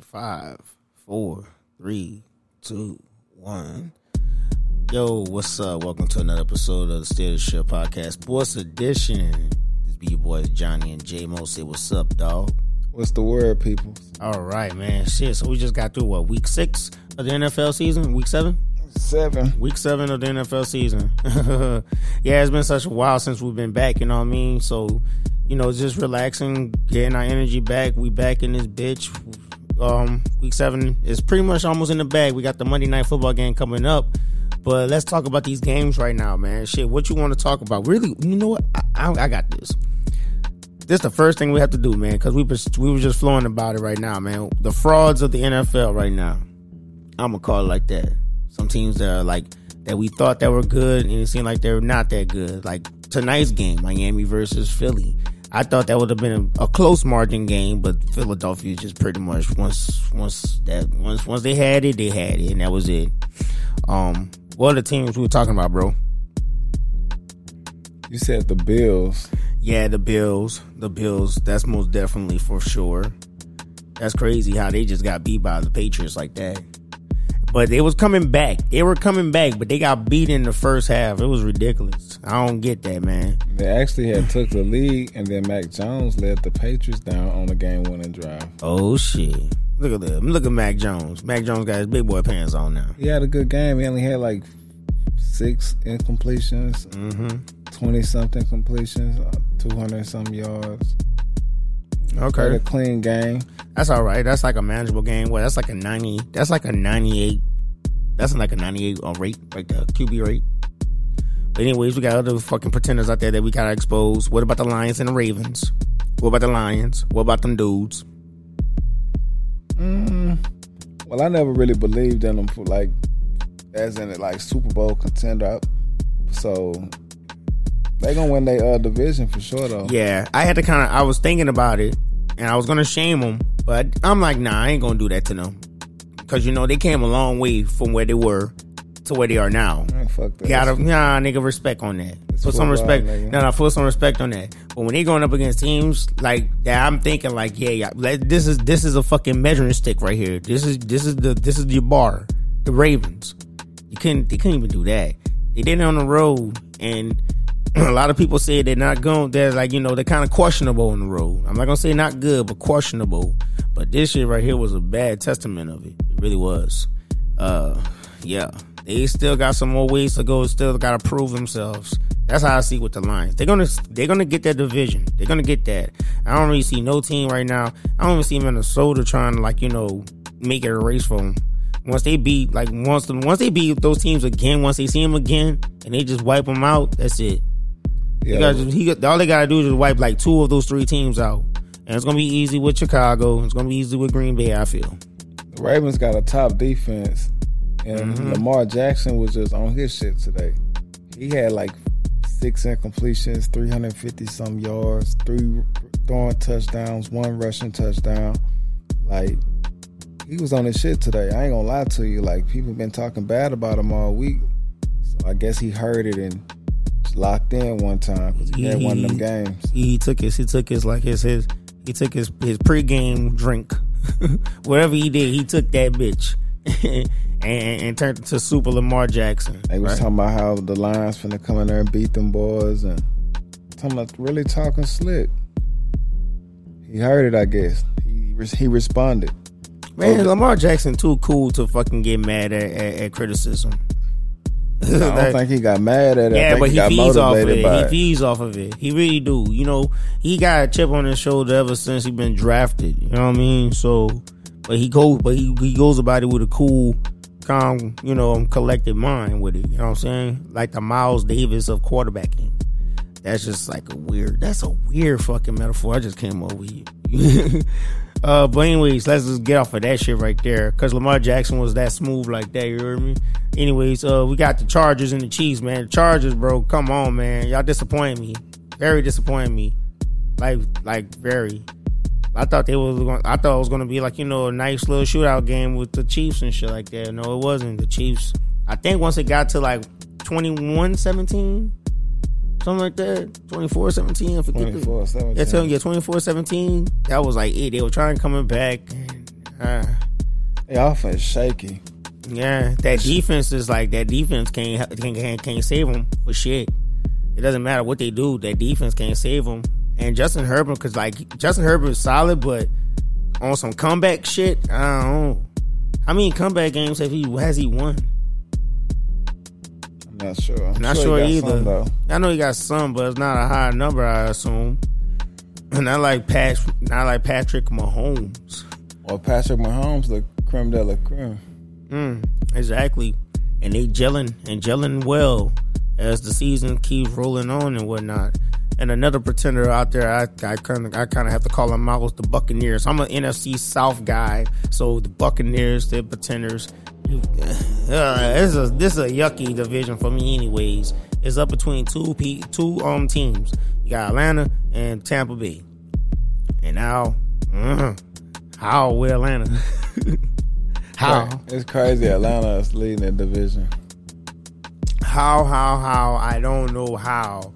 Five, four, three, two, one. Yo, what's up? Welcome to another episode of the Steer the Ship Podcast, Sports Edition. This be your boys Johnny and Jamo. Say what's up, dog. What's the word, people? All right, man. Shit. So we just got through what week six of the NFL season? Week seven? Seven. Week seven of the NFL season. yeah, it's been such a while since we've been back. You know what I mean? So, you know, just relaxing, getting our energy back. We back in this bitch um, week seven is pretty much almost in the bag. We got the Monday night football game coming up. But let's talk about these games right now, man. Shit, what you want to talk about? Really, you know what? I, I, I got this. This is the first thing we have to do, man, because we we were just flowing about it right now, man. The frauds of the NFL right now. I'm gonna call it like that. Some teams that are like that we thought that were good, and it seemed like they're not that good. Like tonight's game, Miami versus Philly. I thought that would have been a, a, close margin game, but Philadelphia just pretty much once once that once once they had it, they had it, and that was it. Um, what are the teams we were talking about, bro? You said the Bills. Yeah, the Bills. The Bills. That's most definitely for sure. That's crazy how they just got beat by the Patriots like that. But they was coming back. They were coming back, but they got beat in the first half. It was ridiculous. I don't get that, man. They actually had took the lead, and then Mac Jones led the Patriots down on a game-winning drive. Oh shit! Look at them. Look at Mac Jones. Mac Jones got his big boy pants on now. He had a good game. He only had like six incompletions, twenty mm-hmm. something completions, uh, two hundred some yards. Okay. Played a clean game. That's all right. That's like a manageable game. Well, that's like a ninety. That's like a ninety-eight. That's like a ninety-eight on rate, like the QB rate. But anyways, we got other fucking pretenders out there that we gotta expose. What about the Lions and the Ravens? What about the Lions? What about them dudes? Mm, well, I never really believed in them for like, as in like Super Bowl contender. So they gonna win their uh, division for sure, though. Yeah, I had to kind of. I was thinking about it, and I was gonna shame them, but I'm like, nah, I ain't gonna do that to them, because you know they came a long way from where they were to where they are now. Man, fuck that. Gotta, nah, nigga, respect on that. It's put some respect. nigga. No, no, put some respect on that. But when they going up against teams like that, I'm thinking like, yeah, yeah, let- this is this is a fucking measuring stick right here. This is this is the this is your bar. The Ravens. You couldn't they couldn't even do that. They did it on the road, and a lot of people say they're not going. They're like you know they're kind of questionable on the road. I'm not gonna say not good, but questionable. But this shit right here was a bad testament of it. It really was. Uh, yeah, they still got some more ways to go. Still got to prove themselves. That's how I see with the Lions. They're gonna they're gonna get that division. They're gonna get that. I don't really see no team right now. I don't even see Minnesota trying to like you know make it a race for them. Once they beat like once once they beat those teams again, once they see them again, and they just wipe them out, that's it. You guys, he, all they gotta do is just wipe like two of those three teams out, and it's gonna be easy with Chicago. It's gonna be easy with Green Bay. I feel. the Ravens got a top defense, and Mm-hmm. Lamar Jackson was just on his shit today. He had like six incompletions, three hundred fifty some yards, three throwing touchdowns, one rushing touchdown. Like he was on his shit today. I ain't gonna lie to you. Like people been talking bad about him all week, so I guess he heard it and locked in one time because he had one of them games. He, he took his he took his like his his he took his his pregame drink, whatever he did, he took that bitch. and, and turned it to Super Lamar Jackson. They was right? talking about how the Lions finna come in there and beat them boys and talking about really talking slick. He heard it, I guess. He he responded. Man, Lamar Jackson too cool to fucking get mad at, at, at criticism. I don't think he got mad at it. Yeah, but he he, feeds off of it. He it. feeds off of it. He really do. You know, he got a chip on his shoulder ever since he been drafted. You know what I mean? So, but he goes, but he, he goes about it with a cool, calm, you know, collected mind with it. You know what I'm saying? Like the Miles Davis of quarterbacking. That's just like a weird. That's a weird fucking metaphor. I just came with you. uh, but anyways, let's just get off of that shit right there. Cause Lamar Jackson was that smooth like that. You heard me? Anyways, uh, we got the Chargers and the Chiefs, man. The Chargers, bro. Come on, man. Y'all disappointed me. Very disappointed me. Like, like very. I thought they was going. I thought it was going to be like you know a nice little shootout game with the Chiefs and shit like that. No, it wasn't. The Chiefs. I think once it got to like 21-17, something like that, 24-17, I forget. the- 24 17. yeah, tell yeah, 24-17. That was like it. They were trying to coming back. And Uh, The offense shaky. yeah, that defense is like that defense can't can't can't, can't save them for shit. It doesn't matter what they do. That defense can't save them. And Justin Herbert, because like Justin Herbert is solid, but on some comeback shit, I don't know. How many comeback games have he has he won? Not sure. I'm Not sure, got either. some. I know he got some, but it's not a high number, I assume. And not like Pat, not like Patrick Mahomes. Or Patrick Mahomes, the creme de la creme. Mm, exactly. And they gelling and gelling well as the season keeps rolling on and whatnot. And another pretender out there, I I kind of I kind of have to call him out was the Buccaneers. I'm an NFC South guy, so the Buccaneers, the pretenders. Uh, this is a, this is a yucky division for me, anyways. It's up between two pe- two um teams. You got Atlanta and Tampa Bay. And now, uh, how will Atlanta? how? It's crazy. Atlanta is leading the division. How, how, how? I don't know how.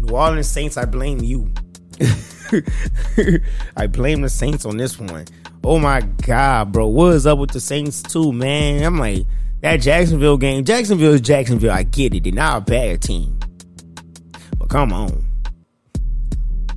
New Orleans Saints, I blame you. I blame the Saints on this one. Oh my God, bro. What is up with the Saints, too, man? I'm like, that Jacksonville game, Jacksonville is Jacksonville. I get it. They're not a bad team. But come on.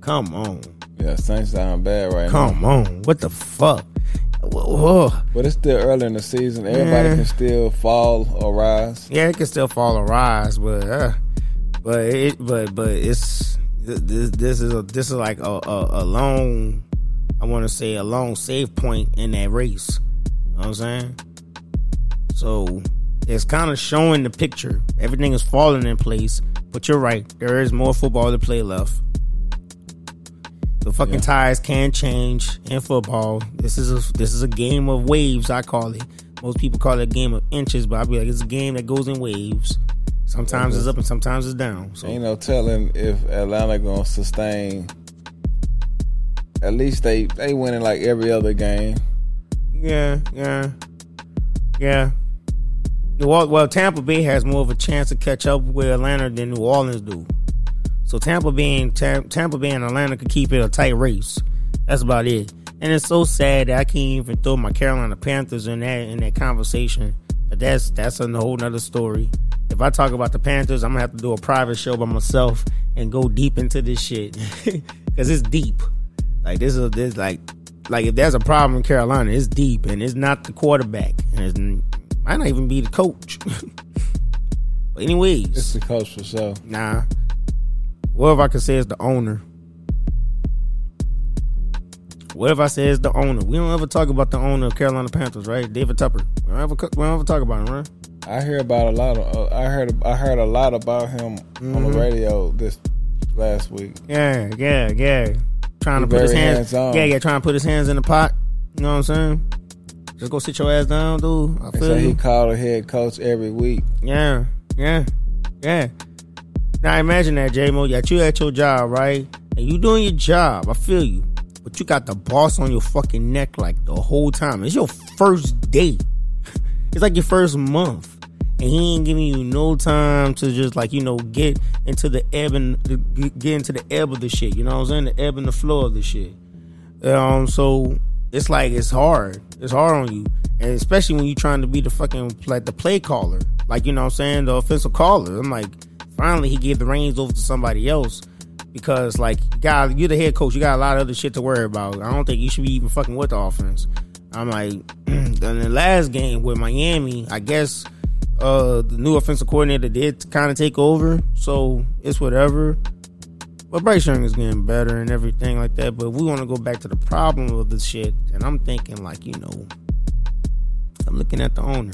Come on. Yeah, Saints sound bad right now. Come on. What the fuck? Whoa. But it's still early in the season. Everybody Yeah. can still fall or rise. Yeah, it can still fall or rise, but uh, but it but but it's this this is a this is like a a, a long I want to say a long save point in that race. You know what I'm saying? So it's kind of showing the picture. Everything is falling in place, but you're right. There is more football to play left. The fucking Yeah. ties can change in football. This is a this is a game of waves. I call it. Most people call it a game of inches, but I be like it's a game that goes in waves. Sometimes it's up and sometimes it's down. So Ain't no telling if Atlanta gonna sustain. At least they they winning like every other game. yeah, yeah, yeah. New Or- Well, Tampa Bay has more of a chance to catch up with Atlanta than New Orleans do. So Tampa Bay and Tampa Bay and Atlanta could keep it a tight race. That's about it. And it's so sad that I can't even throw my Carolina Panthers in that in that conversation. But that's that's a whole nother story. If I talk about the Panthers, I'm gonna have to do a private show by myself and go deep into this shit because it's deep. Like this is this like like if there's a problem in Carolina, it's deep and it's not the quarterback and it's might not even be the coach. but anyways, It's the coach for sure. Nah. What if I could say it's the owner? What if I say it's the owner? We don't ever talk about the owner of Carolina Panthers, right? David Tepper. We don't ever, we don't ever talk about him, right? I hear about a lot of. Uh, I heard. I heard a lot about him on Mm-hmm. the radio this last week. Yeah, yeah, yeah. Trying to put his hands. hands-on. Yeah, yeah. Trying to put his hands in the pot. You know what I'm saying? Just go sit your ass down, dude. I feel you. he called a head coach every week. Yeah, yeah, yeah. Now imagine that, Jamo. That you at your job, right? And you doing your job. I feel you. But you got the boss on your fucking neck like the whole time. It's your first day. It's like your first month. And he ain't giving you no time to just like, you know, get into the ebb and get into the ebb of the shit. You know what I'm saying? The ebb and the flow of the shit. Um, so it's like it's hard. It's hard on you, and especially when you're trying to be the fucking like the play caller, like you know what I'm saying, the offensive caller. I'm like, finally he gave the reins over to somebody else because like, God, you're the head coach. You got a lot of other shit to worry about. I don't think you should be even fucking with the offense. I'm like, in the last game with Miami, I guess uh the new offensive coordinator did kind of take over, so it's whatever. But Bryce Young is getting better and everything like that. But we want to go back to the problem of the shit. And I'm thinking, like, you know, I'm looking at the owner.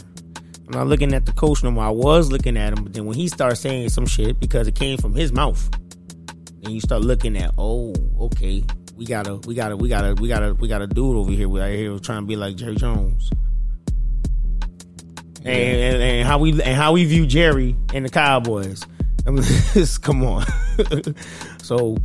I'm not looking at the coach no more. I was looking at him, but then when he starts saying some shit because it came from his mouth, then you start looking at, oh, okay, we gotta, we gotta, we gotta, we gotta, we gotta do it over here. We're here trying to be like Jerry Jones. And, and, and how we and how we view Jerry and the Cowboys. I mean, come on. so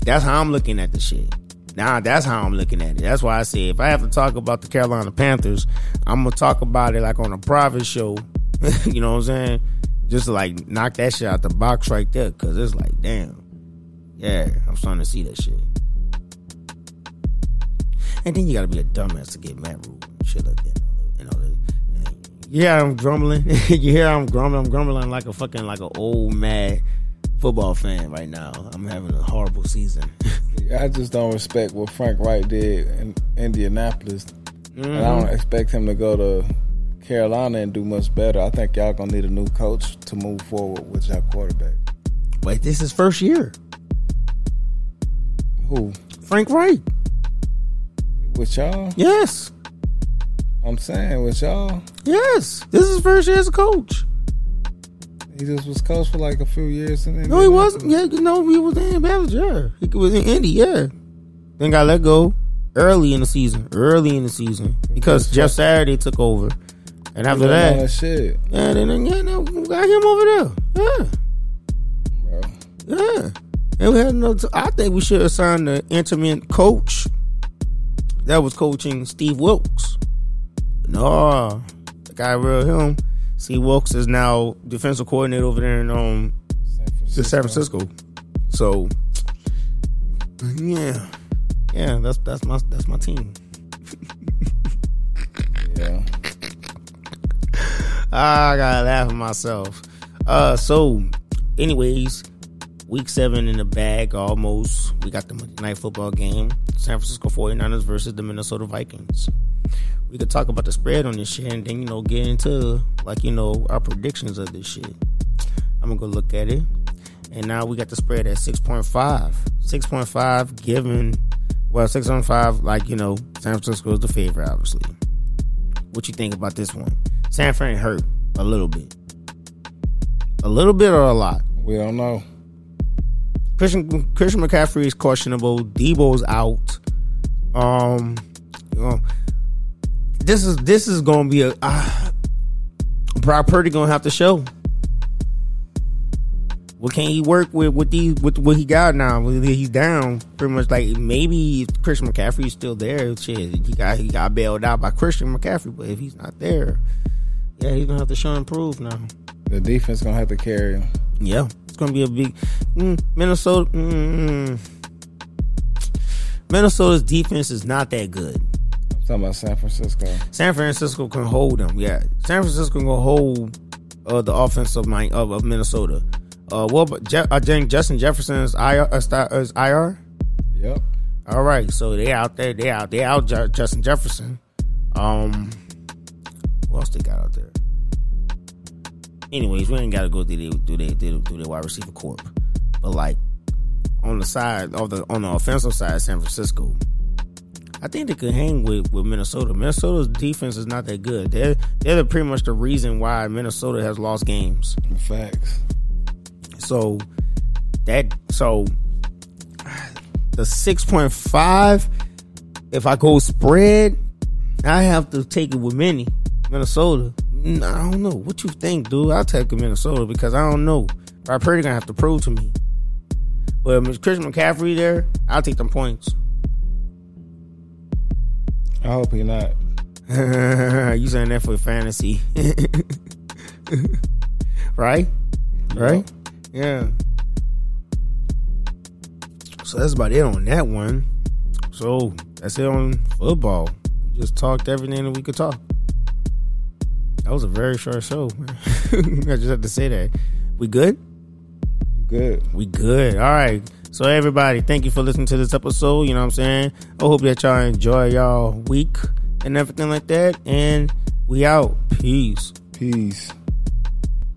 that's how I'm looking at the shit. Now that's how I'm looking at it. That's why I say if I have to talk about the Carolina Panthers, I'm gonna talk about it like on a private show. you know what I'm saying? Just like knock that shit out the box right there, cause it's like, damn, yeah, I'm starting to see that shit. And then you gotta be a dumbass to get Matt Rhule and shit like that. You know, yeah, I'm grumbling. you hear I'm grumbling. I'm grumbling like a fucking like an old mad football fan right now. I'm having a horrible season. I just don't respect what Frank Reich did in Indianapolis, mm-hmm. and I don't mm-hmm. expect him to go to Carolina and do much better. I think y'all gonna need a new coach to move forward with your quarterback. Wait, this is first year. Who? Frank Reich. With y'all? Yes. I'm saying with y'all. Yes, this is first year as a coach. He just was coach for like a few years. And no, he wasn't. Yeah, you know, he was in Baptist. Yeah, he was in Indy. Yeah, then got let go early in the season. Early in the season because Jeff Saturday took over, and after that, that shit. Yeah, then yeah, no, got him over there. Yeah, Bro. yeah. And we had another. I think we should assign the interim coach that was coaching Steve Wilks. No, the guy real him. Steve Wilks is now defensive coordinator over there in um San San Francisco. So yeah, yeah, that's that's my that's my team. yeah, I gotta laugh at myself. Uh, so, anyways, week seven in the bag almost. We got the Monday night football game. San Francisco 49ers versus the Minnesota Vikings. We could talk about the spread on this shit and then, you know, get into, like, you know, our predictions of this shit. I'm gonna go look at it. And now we got the spread at 6.5. 6.5 given, well, 6.5, like, you know, San Francisco is the favorite, obviously. What you think about this one? San Fran hurt a little bit. A little bit or a lot? We don't know. Christian Christian McCaffrey is questionable. Deebo's out. Um, you know, this is this is gonna be a uh, Brock Purdy gonna have to show. What can he work with with these with what he got now? He's down pretty much. Like maybe Christian McCaffrey is still there. Shit, he got he got bailed out by Christian McCaffrey, but if he's not there, yeah, he's gonna have to show improve now. The defense gonna have to carry him. Yeah, it's gonna be a big mm, Minnesota. Mm, Minnesota's defense is not that good. Talking about San Francisco. San Francisco can hold them. Yeah, San Francisco can hold uh, the offense of, my, of, of Minnesota. Uh, what? Je- I think Justin Jefferson's IR. Uh, is IR. Yep. All right, so they out there. They out. They out. Justin Jefferson. Um, what else they got out there? Anyways, we ain't got to go through the through the through the wide receiver corp, but like on the side of the on the offensive side, San Francisco, I think they could hang with, with Minnesota. Minnesota's defense is not that good. They're they're pretty much the reason why Minnesota has lost games. Facts. So that so the six point five. If I go spread, I have to take it with many Minnesota. I don't know. What you think, dude? I'll take Minnesota because I don't know. Brock Purdy gonna have to prove to me. But if Christian McCaffrey there, I'll take them points. I hope he not. you saying that for fantasy, right? Right? Yeah. So that's about it on that one. So that's it on football. We just talked everything that we could talk. That was a very short show. I just have to say that. We good? Good. We good. All right. So everybody, thank you for listening to this episode. You know what I'm saying? I hope that y'all enjoy y'all week and everything like that. And we out. Peace. Peace.